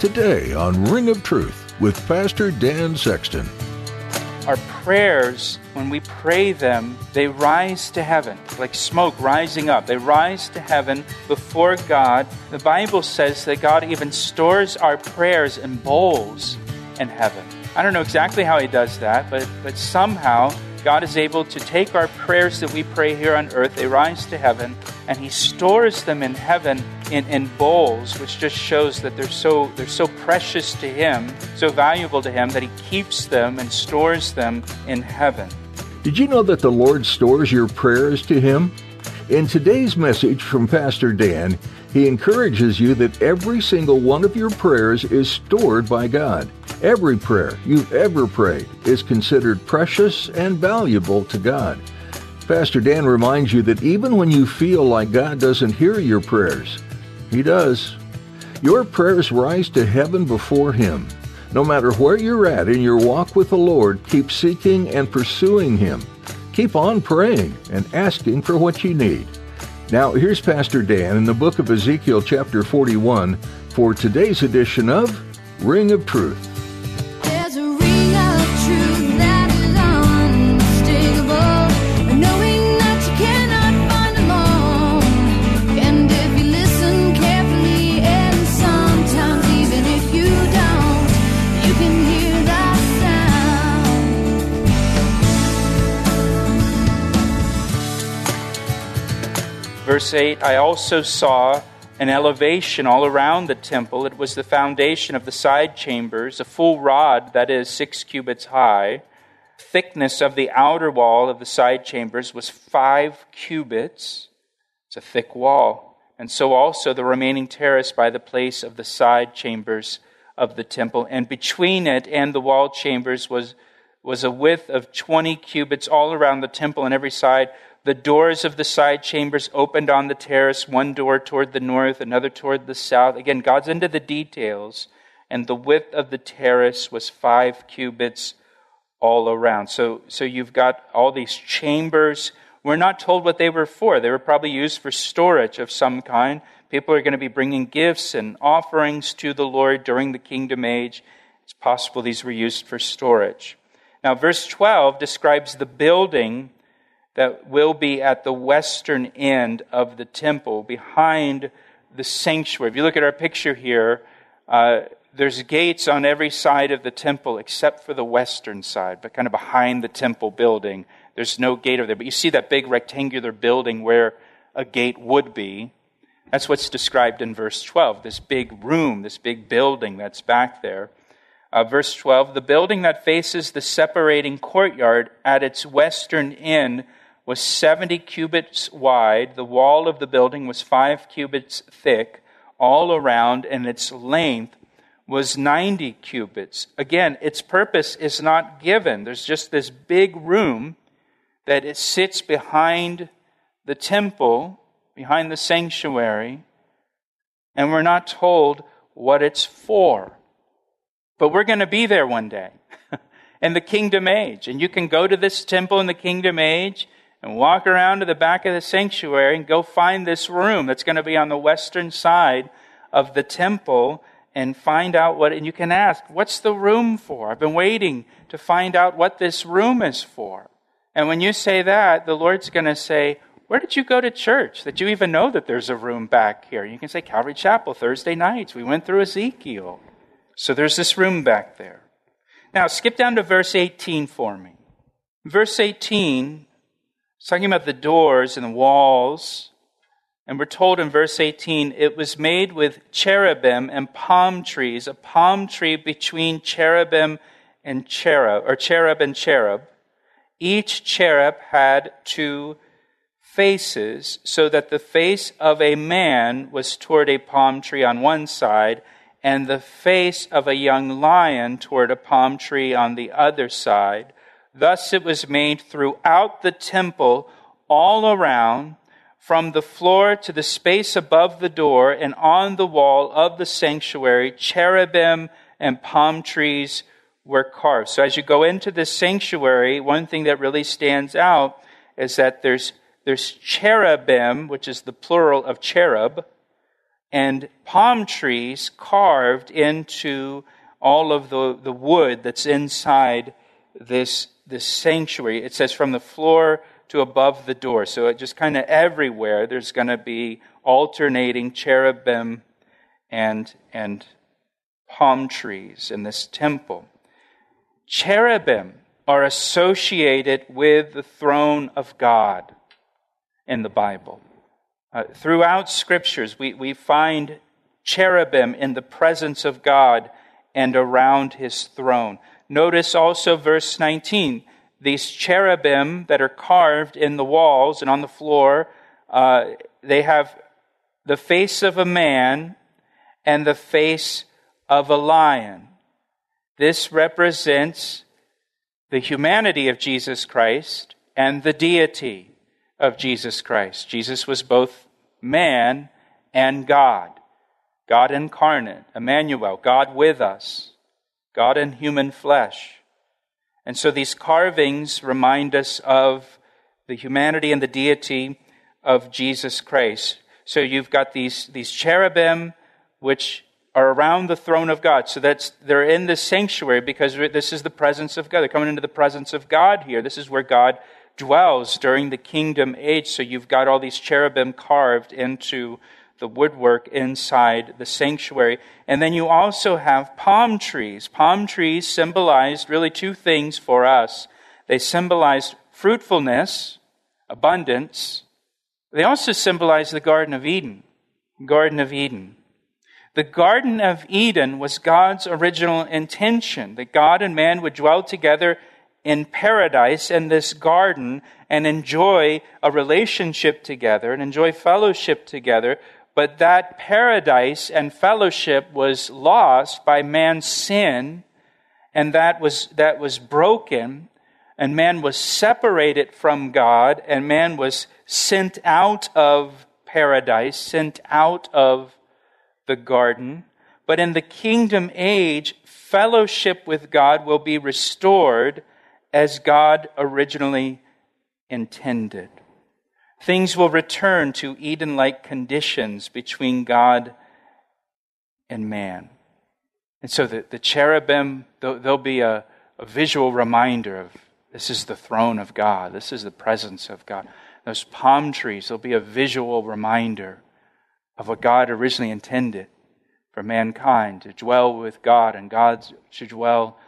Today on Ring of Truth with Pastor Dan Sexton. Our prayers, when we pray them, they rise to heaven, like smoke rising up. They rise to heaven before God. The Bible says that God even stores our prayers in bowls in heaven. I don't know exactly how He does that, but, but somehow God is able to take our prayers that we pray here on earth, they rise to heaven, and He stores them in heaven in, in bowls, which just shows that they're so, they're so precious to Him, so valuable to Him, that He keeps them and stores them in heaven. Did you know that the Lord stores your prayers to Him? In today's message from Pastor Dan, he encourages you that every single one of your prayers is stored by God. Every prayer you've ever prayed is considered precious and valuable to God. Pastor Dan reminds you that even when you feel like God doesn't hear your prayers, He does. Your prayers rise to heaven before Him. No matter where you're at in your walk with the Lord, keep seeking and pursuing Him. Keep on praying and asking for what you need. Now, here's Pastor Dan in the book of Ezekiel, chapter 41, for today's edition of Ring of Truth. Verse 8 I also saw an elevation all around the temple. It was the foundation of the side chambers, a full rod, that is, six cubits high. Thickness of the outer wall of the side chambers was five cubits. It's a thick wall. And so also the remaining terrace by the place of the side chambers of the temple. And between it and the wall chambers was, was a width of 20 cubits all around the temple on every side the doors of the side chambers opened on the terrace, one door toward the north, another toward the south. Again, God's into the details. And the width of the terrace was five cubits all around. So, so you've got all these chambers. We're not told what they were for. They were probably used for storage of some kind. People are going to be bringing gifts and offerings to the Lord during the kingdom age. It's possible these were used for storage. Now, verse 12 describes the building that will be at the western end of the temple, behind the sanctuary. If you look at our picture here, uh, there's gates on every side of the temple except for the western side, but kind of behind the temple building. There's no gate over there. But you see that big rectangular building where a gate would be. That's what's described in verse 12 this big room, this big building that's back there. Uh, verse 12 the building that faces the separating courtyard at its western end was 70 cubits wide. The wall of the building was five cubits thick all around, and its length was 90 cubits. Again, its purpose is not given. There's just this big room that it sits behind the temple, behind the sanctuary, and we're not told what it's for. But we're going to be there one day in the kingdom age. And you can go to this temple in the kingdom age and walk around to the back of the sanctuary and go find this room that's going to be on the western side of the temple and find out what, and you can ask, what's the room for? I've been waiting to find out what this room is for. And when you say that, the Lord's going to say, where did you go to church that you even know that there's a room back here? You can say Calvary Chapel Thursday nights. We went through Ezekiel. So there's this room back there. Now skip down to verse 18 for me. Verse 18 it's talking about the doors and the walls. And we're told in verse 18, it was made with cherubim and palm trees, a palm tree between cherubim and cherub, or cherub and cherub. Each cherub had two faces, so that the face of a man was toward a palm tree on one side, and the face of a young lion toward a palm tree on the other side. Thus it was made throughout the temple all around, from the floor to the space above the door, and on the wall of the sanctuary, cherubim and palm trees were carved. So as you go into the sanctuary, one thing that really stands out is that there's there's cherubim, which is the plural of cherub, and palm trees carved into all of the, the wood that's inside this, this sanctuary. It says from the floor to above the door. So it just kind of everywhere there's going to be alternating cherubim and, and palm trees in this temple. Cherubim are associated with the throne of God in the Bible. Uh, throughout scriptures, we, we find cherubim in the presence of God and around his throne. Notice also verse 19. These cherubim that are carved in the walls and on the floor, uh, they have the face of a man and the face of a lion. This represents the humanity of Jesus Christ and the deity of Jesus Christ. Jesus was both man and God, God incarnate, Emmanuel, God with us, God in human flesh. And so these carvings remind us of the humanity and the deity of Jesus Christ. So you've got these, these cherubim, which are around the throne of God. So that's they're in the sanctuary because this is the presence of God. They're coming into the presence of God here. This is where God dwells during the kingdom age. So you've got all these cherubim carved into the woodwork inside the sanctuary. And then you also have palm trees. Palm trees symbolized really two things for us they symbolized fruitfulness, abundance. They also symbolize the Garden of Eden. Garden of Eden. The Garden of Eden was God's original intention that God and man would dwell together in paradise in this garden and enjoy a relationship together and enjoy fellowship together. But that paradise and fellowship was lost by man's sin, and that was, that was broken, and man was separated from God, and man was sent out of paradise, sent out of the garden. But in the kingdom age, fellowship with God will be restored as God originally intended. Things will return to Eden like conditions between God and man. And so the, the cherubim, they'll, they'll be a, a visual reminder of this is the throne of God, this is the presence of God. Those palm trees, they'll be a visual reminder of what God originally intended for mankind to dwell with God and God to dwell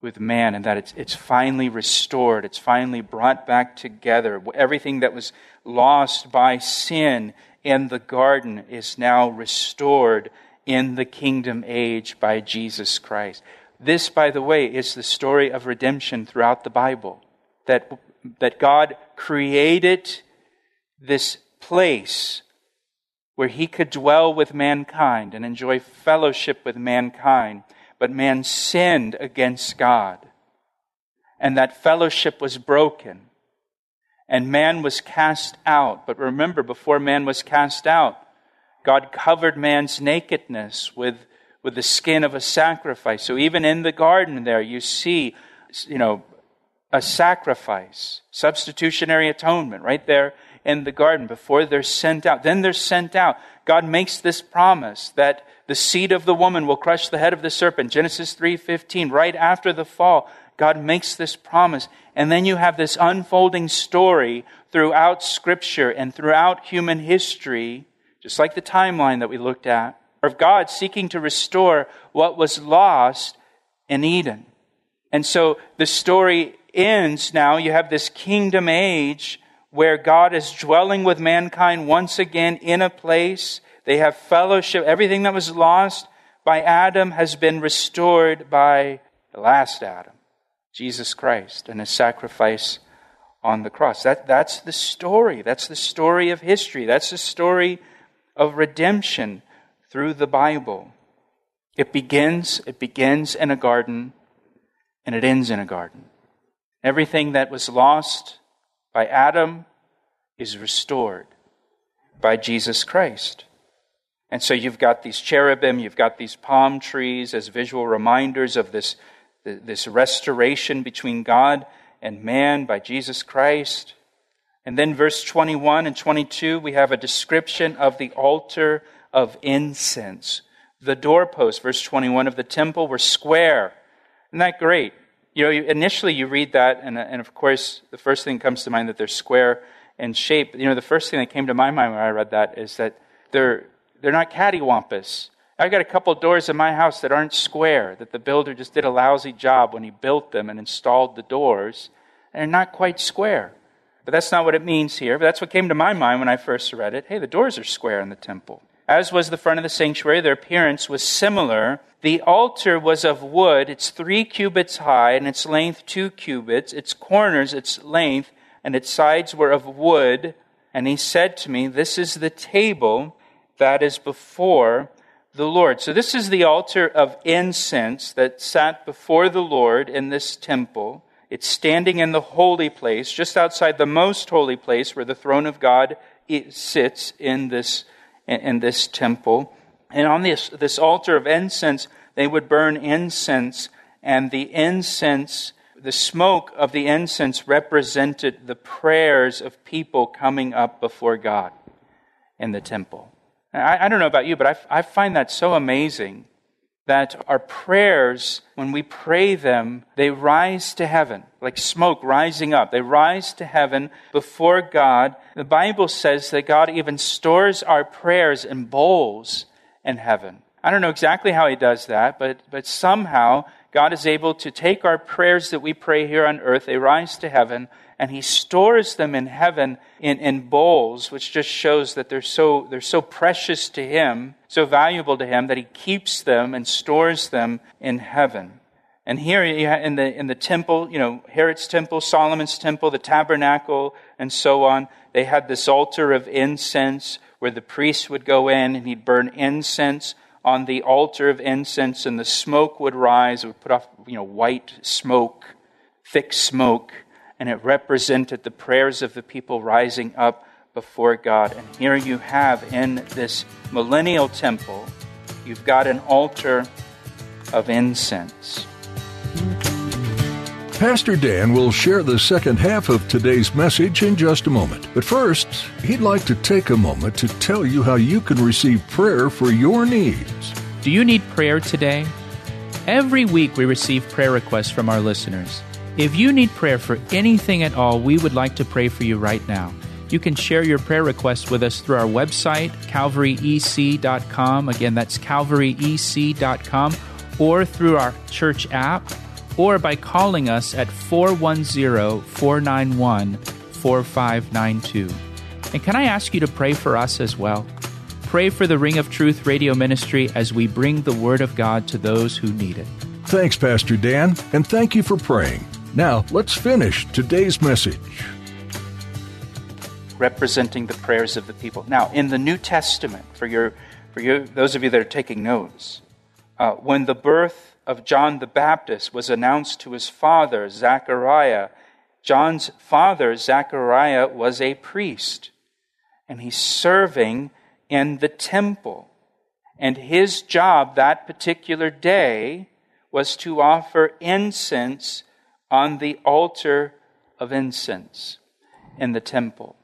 with man and that it's, it's finally restored. It's finally brought back together. Everything that was lost by sin in the garden is now restored in the kingdom age by Jesus Christ. This, by the way, is the story of redemption throughout the Bible. That, that God created this place where he could dwell with mankind and enjoy fellowship with mankind but man sinned against God. And that fellowship was broken. And man was cast out. But remember, before man was cast out, God covered man's nakedness with, with the skin of a sacrifice. So even in the garden there, you see, you know, a sacrifice, substitutionary atonement right there in the garden before they're sent out. Then they're sent out. God makes this promise that the seed of the woman will crush the head of the serpent. Genesis 3:15, right after the fall, God makes this promise. And then you have this unfolding story throughout scripture and throughout human history, just like the timeline that we looked at, of God seeking to restore what was lost in Eden. And so the story ends now. You have this kingdom age where God is dwelling with mankind once again in a place they have fellowship. Everything that was lost by Adam has been restored by the last Adam, Jesus Christ, and his sacrifice on the cross. That, that's the story. That's the story of history. That's the story of redemption through the Bible. It begins, it begins in a garden and it ends in a garden. Everything that was lost by Adam is restored by Jesus Christ. And so you've got these cherubim, you've got these palm trees as visual reminders of this, this restoration between God and man by Jesus Christ. And then, verse 21 and 22, we have a description of the altar of incense. The doorposts, verse 21 of the temple, were square. Isn't that great? You know, initially you read that, and, and of course, the first thing comes to mind that they're square in shape. You know, the first thing that came to my mind when I read that is that they're, they're not cattywampus. I've got a couple doors in my house that aren't square, that the builder just did a lousy job when he built them and installed the doors, and they're not quite square. But that's not what it means here. But that's what came to my mind when I first read it. Hey, the doors are square in the temple. As was the front of the sanctuary, their appearance was similar. The altar was of wood. It's three cubits high, and its length two cubits. Its corners, its length, and its sides were of wood. And he said to me, This is the table that is before the Lord. So, this is the altar of incense that sat before the Lord in this temple. It's standing in the holy place, just outside the most holy place where the throne of God sits in this, in this temple. And on this, this altar of incense, they would burn incense, and the incense, the smoke of the incense represented the prayers of people coming up before God in the temple. I, I don't know about you, but I, I find that so amazing that our prayers, when we pray them, they rise to heaven, like smoke rising up. They rise to heaven before God. The Bible says that God even stores our prayers in bowls in heaven. I don't know exactly how He does that, but, but somehow God is able to take our prayers that we pray here on earth, they rise to heaven, and he stores them in heaven in, in bowls, which just shows that they're so, they're so precious to him, so valuable to him, that he keeps them and stores them in heaven. And here in the, in the temple, you know, Herod's temple, Solomon's temple, the tabernacle, and so on, they had this altar of incense where the priest would go in and he'd burn incense on the altar of incense, and the smoke would rise. It would put off, you know, white smoke, thick smoke and it represented the prayers of the people rising up before God. And here you have in this millennial temple, you've got an altar of incense. Pastor Dan will share the second half of today's message in just a moment. But first, he'd like to take a moment to tell you how you can receive prayer for your needs. Do you need prayer today? Every week we receive prayer requests from our listeners. If you need prayer for anything at all, we would like to pray for you right now. You can share your prayer requests with us through our website, calvaryec.com. Again, that's calvaryec.com, or through our church app, or by calling us at 410 491 4592. And can I ask you to pray for us as well? Pray for the Ring of Truth radio ministry as we bring the Word of God to those who need it. Thanks, Pastor Dan, and thank you for praying. Now, let's finish today's message. Representing the prayers of the people. Now, in the New Testament, for, your, for your, those of you that are taking notes, uh, when the birth of John the Baptist was announced to his father, Zechariah, John's father, Zechariah, was a priest, and he's serving in the temple. And his job that particular day was to offer incense on the altar of incense in the temple.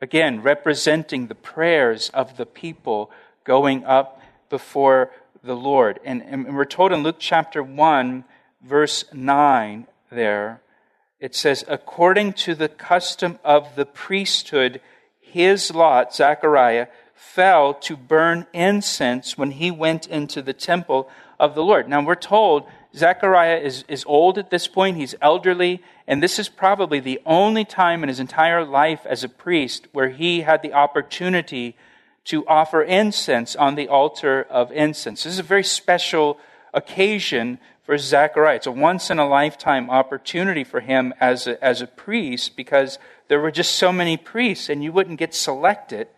Again, representing the prayers of the people going up before the Lord. And, and we're told in Luke chapter 1, verse 9 there, it says, according to the custom of the priesthood, his lot, Zechariah, fell to burn incense when he went into the temple of the Lord. Now we're told Zechariah is, is old at this point, he's elderly, and this is probably the only time in his entire life as a priest where he had the opportunity to offer incense on the altar of incense. This is a very special occasion for Zechariah. It's a once in a lifetime opportunity for him as a, as a priest because there were just so many priests and you wouldn't get selected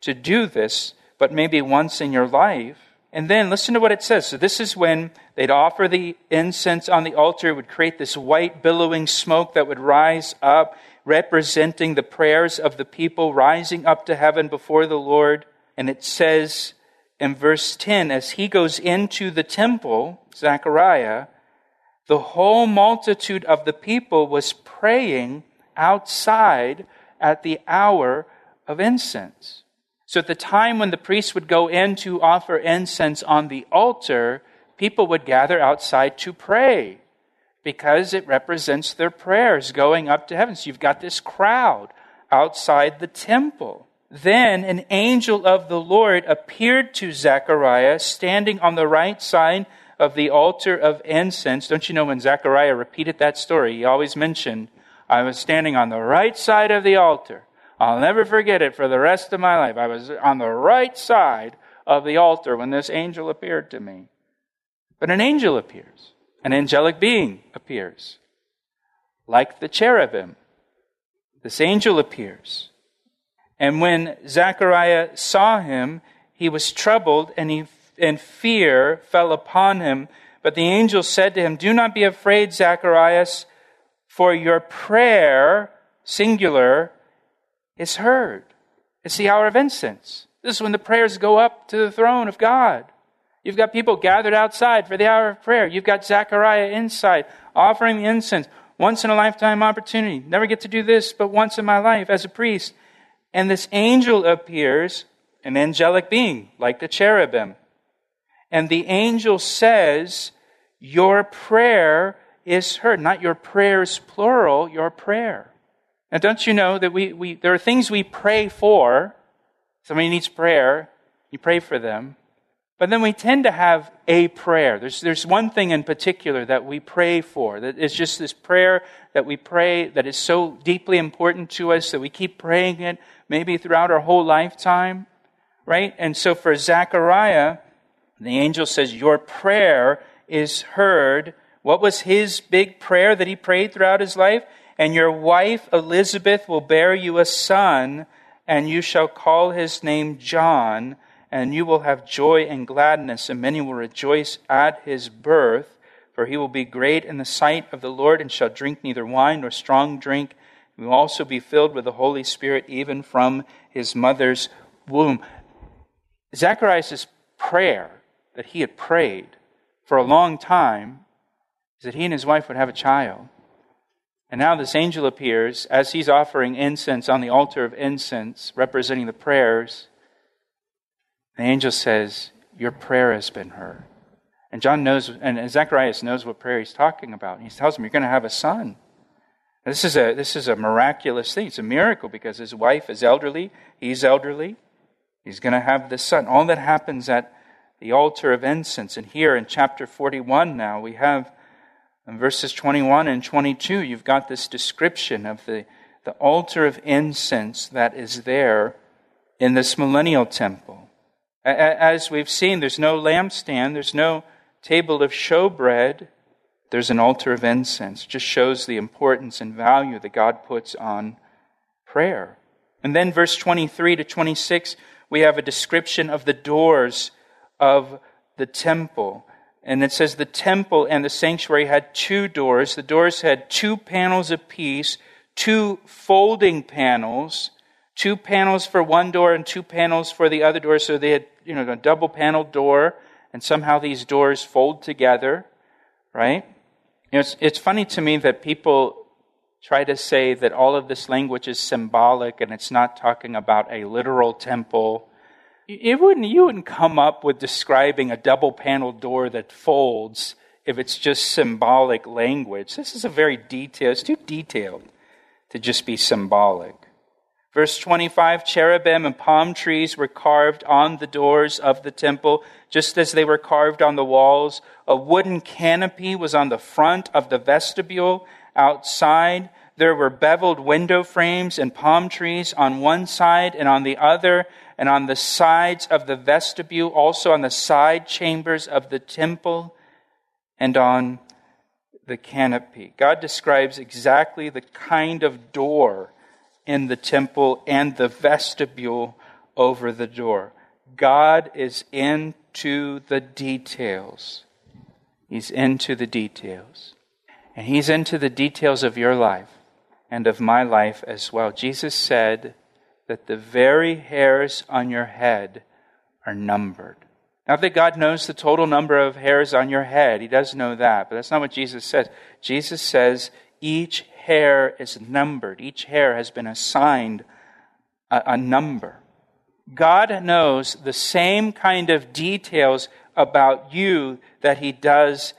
to do this, but maybe once in your life. And then listen to what it says. So this is when they'd offer the incense on the altar. It would create this white billowing smoke that would rise up, representing the prayers of the people rising up to heaven before the Lord. And it says in verse 10, as he goes into the temple, Zechariah, the whole multitude of the people was praying outside at the hour of incense. So at the time when the priest would go in to offer incense on the altar, people would gather outside to pray because it represents their prayers going up to heaven. So you've got this crowd outside the temple. Then an angel of the Lord appeared to Zechariah standing on the right side of the altar of incense. Don't you know when Zechariah repeated that story, he always mentioned, I was standing on the right side of the altar. I'll never forget it for the rest of my life. I was on the right side of the altar when this angel appeared to me. But an angel appears, an angelic being appears, like the cherubim. This angel appears. And when Zechariah saw him, he was troubled, and, he, and fear fell upon him. But the angel said to him, Do not be afraid, Zacharias, for your prayer, singular, is heard. It's the hour of incense. This is when the prayers go up to the throne of God. You've got people gathered outside for the hour of prayer. You've got Zechariah inside offering the incense. Once in a lifetime opportunity. Never get to do this, but once in my life as a priest. And this angel appears, an angelic being, like the cherubim. And the angel says, Your prayer is heard. Not your prayers, plural, your prayer. Now, don't you know that we, we, there are things we pray for? Somebody needs prayer, you pray for them. But then we tend to have a prayer. There's, there's one thing in particular that we pray for. That it's just this prayer that we pray that is so deeply important to us that we keep praying it maybe throughout our whole lifetime, right? And so for Zechariah, the angel says, Your prayer is heard. What was his big prayer that he prayed throughout his life? And your wife Elizabeth will bear you a son, and you shall call his name John, and you will have joy and gladness, and many will rejoice at his birth. For he will be great in the sight of the Lord, and shall drink neither wine nor strong drink. He will also be filled with the Holy Spirit, even from his mother's womb. Zacharias' prayer that he had prayed for a long time is that he and his wife would have a child. And now this angel appears as he's offering incense on the altar of incense, representing the prayers. The angel says, Your prayer has been heard. And John knows, and Zacharias knows what prayer he's talking about. He tells him, You're going to have a son. This is a, this is a miraculous thing. It's a miracle because his wife is elderly, he's elderly. He's going to have this son. All that happens at the altar of incense. And here in chapter 41 now, we have in verses 21 and 22, you've got this description of the, the altar of incense that is there in this millennial temple. As we've seen, there's no lampstand, there's no table of showbread, there's an altar of incense. It just shows the importance and value that God puts on prayer. And then, verse 23 to 26, we have a description of the doors of the temple. And it says the temple and the sanctuary had two doors. The doors had two panels apiece, two folding panels, two panels for one door and two panels for the other door. So they had, you know, a double paneled door, and somehow these doors fold together, right? You know, it's, it's funny to me that people try to say that all of this language is symbolic and it's not talking about a literal temple it wouldn't, you wouldn't come up with describing a double paneled door that folds if it's just symbolic language. This is a very detailed, it's too detailed to just be symbolic. Verse 25 cherubim and palm trees were carved on the doors of the temple, just as they were carved on the walls. A wooden canopy was on the front of the vestibule. Outside, there were beveled window frames and palm trees on one side and on the other and on the sides of the vestibule, also on the side chambers of the temple, and on the canopy. God describes exactly the kind of door in the temple and the vestibule over the door. God is into the details. He's into the details. And He's into the details of your life and of my life as well. Jesus said that the very hairs on your head are numbered. Not that God knows the total number of hairs on your head. He does know that, but that's not what Jesus says. Jesus says each hair is numbered, each hair has been assigned a, a number. God knows the same kind of details about you that He does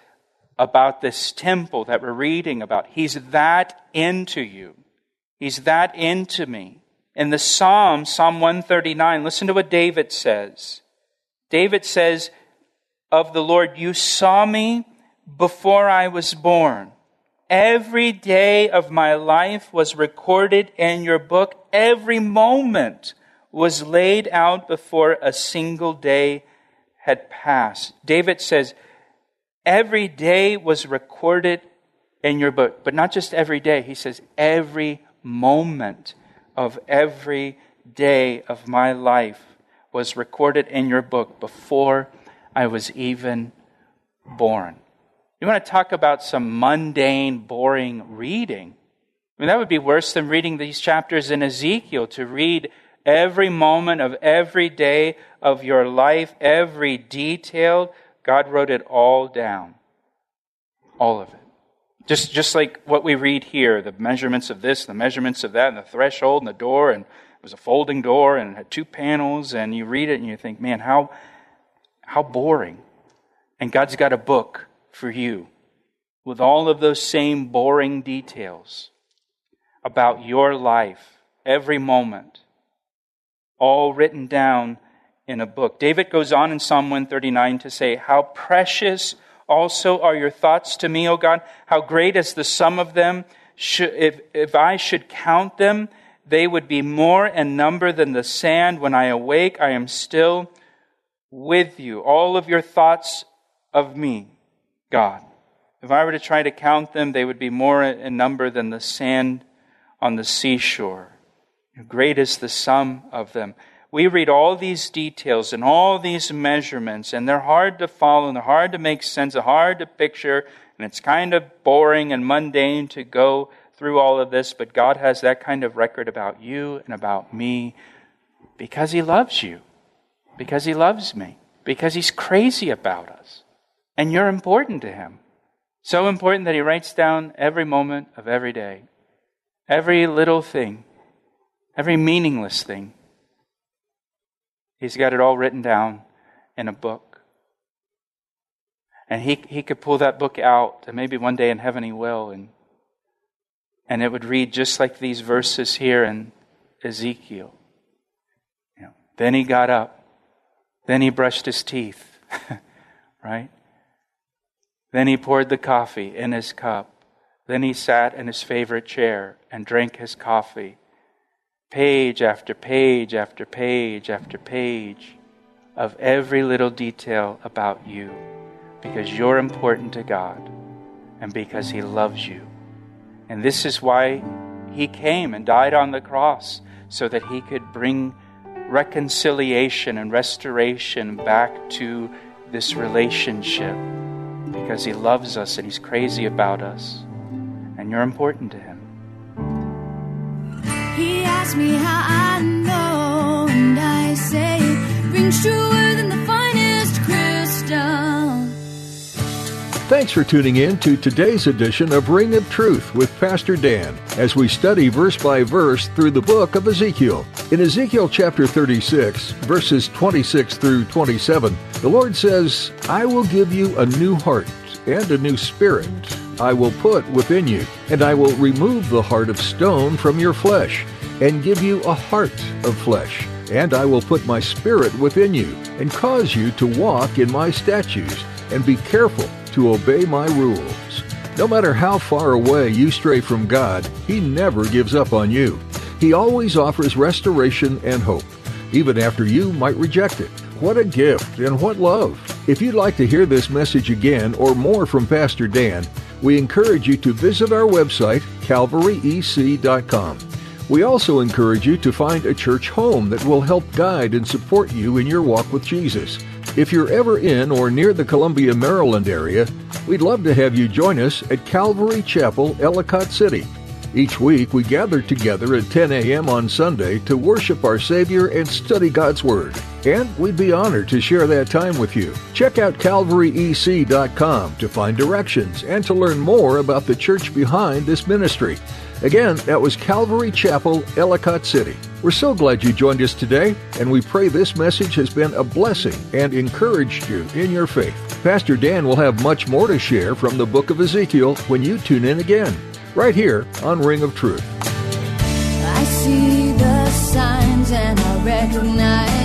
about this temple that we're reading about. He's that into you. He's that into me. In the Psalm, Psalm 139, listen to what David says. David says of the Lord, You saw me before I was born. Every day of my life was recorded in your book. Every moment was laid out before a single day had passed. David says, Every day was recorded in your book, but not just every day. He says, Every moment of every day of my life was recorded in your book before I was even born. You want to talk about some mundane, boring reading? I mean, that would be worse than reading these chapters in Ezekiel, to read every moment of every day of your life, every detail. God wrote it all down. All of it. Just, just like what we read here the measurements of this, the measurements of that, and the threshold and the door, and it was a folding door and it had two panels, and you read it and you think, man, how, how boring. And God's got a book for you with all of those same boring details about your life, every moment, all written down in a book. David goes on in Psalm 139 to say, How precious also are your thoughts to me, O God. How great is the sum of them. If, if I should count them, they would be more in number than the sand. When I awake, I am still with you. All of your thoughts of me God. If I were to try to count them, they would be more in number than the sand on the seashore. Great is the sum of them. We read all these details and all these measurements, and they're hard to follow, and they're hard to make sense, they're hard to picture, and it's kind of boring and mundane to go through all of this, but God has that kind of record about you and about me because He loves you, because He loves me, because He's crazy about us. And you're important to him. So important that he writes down every moment of every day, every little thing, every meaningless thing. He's got it all written down in a book. And he, he could pull that book out, and maybe one day in heaven he will, and, and it would read just like these verses here in Ezekiel. You know, then he got up. Then he brushed his teeth. right? Then he poured the coffee in his cup. Then he sat in his favorite chair and drank his coffee. Page after page after page after page of every little detail about you because you're important to God and because He loves you. And this is why He came and died on the cross so that He could bring reconciliation and restoration back to this relationship because He loves us and He's crazy about us. And you're important to Him. Asked me how I know, and I say it rings truer than the finest crystal. Thanks for tuning in to today's edition of Ring of Truth with Pastor Dan as we study verse by verse through the book of Ezekiel. In Ezekiel chapter 36, verses 26 through 27, the Lord says, I will give you a new heart and a new spirit I will put within you, and I will remove the heart of stone from your flesh, and give you a heart of flesh. And I will put my spirit within you, and cause you to walk in my statutes, and be careful to obey my rules. No matter how far away you stray from God, He never gives up on you. He always offers restoration and hope, even after you might reject it. What a gift and what love! If you'd like to hear this message again or more from Pastor Dan, we encourage you to visit our website, calvaryec.com. We also encourage you to find a church home that will help guide and support you in your walk with Jesus. If you're ever in or near the Columbia, Maryland area, we'd love to have you join us at Calvary Chapel, Ellicott City. Each week, we gather together at 10 a.m. on Sunday to worship our Savior and study God's Word. And we'd be honored to share that time with you. Check out calvaryec.com to find directions and to learn more about the church behind this ministry. Again, that was Calvary Chapel, Ellicott City. We're so glad you joined us today, and we pray this message has been a blessing and encouraged you in your faith. Pastor Dan will have much more to share from the book of Ezekiel when you tune in again right here on Ring of Truth. I see the signs and I recognize